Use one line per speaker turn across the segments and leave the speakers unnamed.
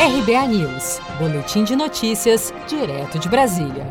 RBA News, Boletim de Notícias, direto de Brasília.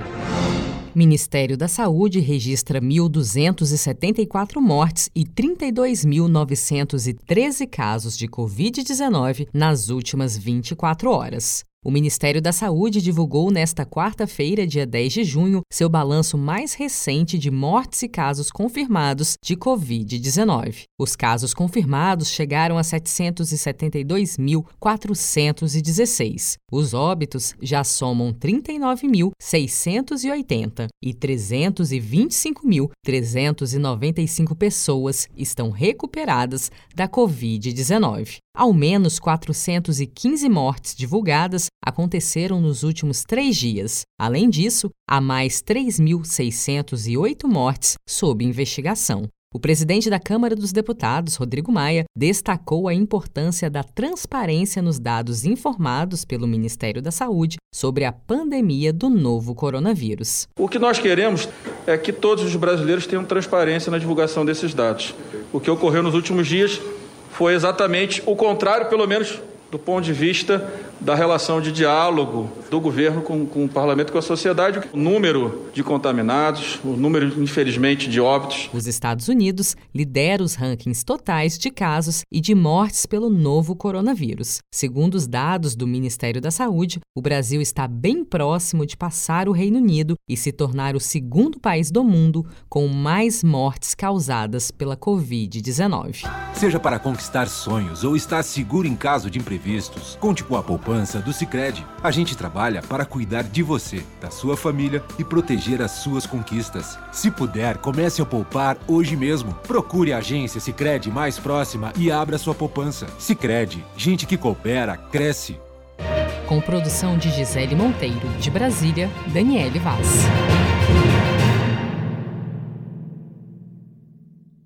Ministério da Saúde registra 1.274 mortes e 32.913 casos de Covid-19 nas últimas 24 horas. O Ministério da Saúde divulgou nesta quarta-feira, dia 10 de junho, seu balanço mais recente de mortes e casos confirmados de Covid-19. Os casos confirmados chegaram a 772.416. Os óbitos já somam 39.680 e 325.395 pessoas estão recuperadas da Covid-19. Ao menos 415 mortes divulgadas aconteceram nos últimos três dias. Além disso, há mais 3.608 mortes sob investigação. O presidente da Câmara dos Deputados, Rodrigo Maia, destacou a importância da transparência nos dados informados pelo Ministério da Saúde sobre a pandemia do novo coronavírus.
O que nós queremos é que todos os brasileiros tenham transparência na divulgação desses dados. O que ocorreu nos últimos dias foi exatamente o contrário, pelo menos do ponto de vista da relação de diálogo do governo com, com, o parlamento, com a sociedade, o número de contaminados, o número, infelizmente, de óbitos.
Os Estados Unidos lideram os rankings totais de casos e de mortes pelo novo coronavírus. Segundo os dados do Ministério da Saúde, o Brasil está bem próximo de passar o Reino Unido e se tornar o segundo país do mundo com mais mortes causadas pela Covid-19.
Seja para conquistar sonhos ou estar seguro em caso de imprevistos, conte com a poupança do Sicredi. A gente trabalha para cuidar de você, da sua família e proteger as suas conquistas. Se puder, comece a poupar hoje mesmo. Procure a agência Sicredi mais próxima e abra sua poupança. Sicredi, gente que coopera cresce.
Com produção de Gisele Monteiro, de Brasília, Daniele Vaz.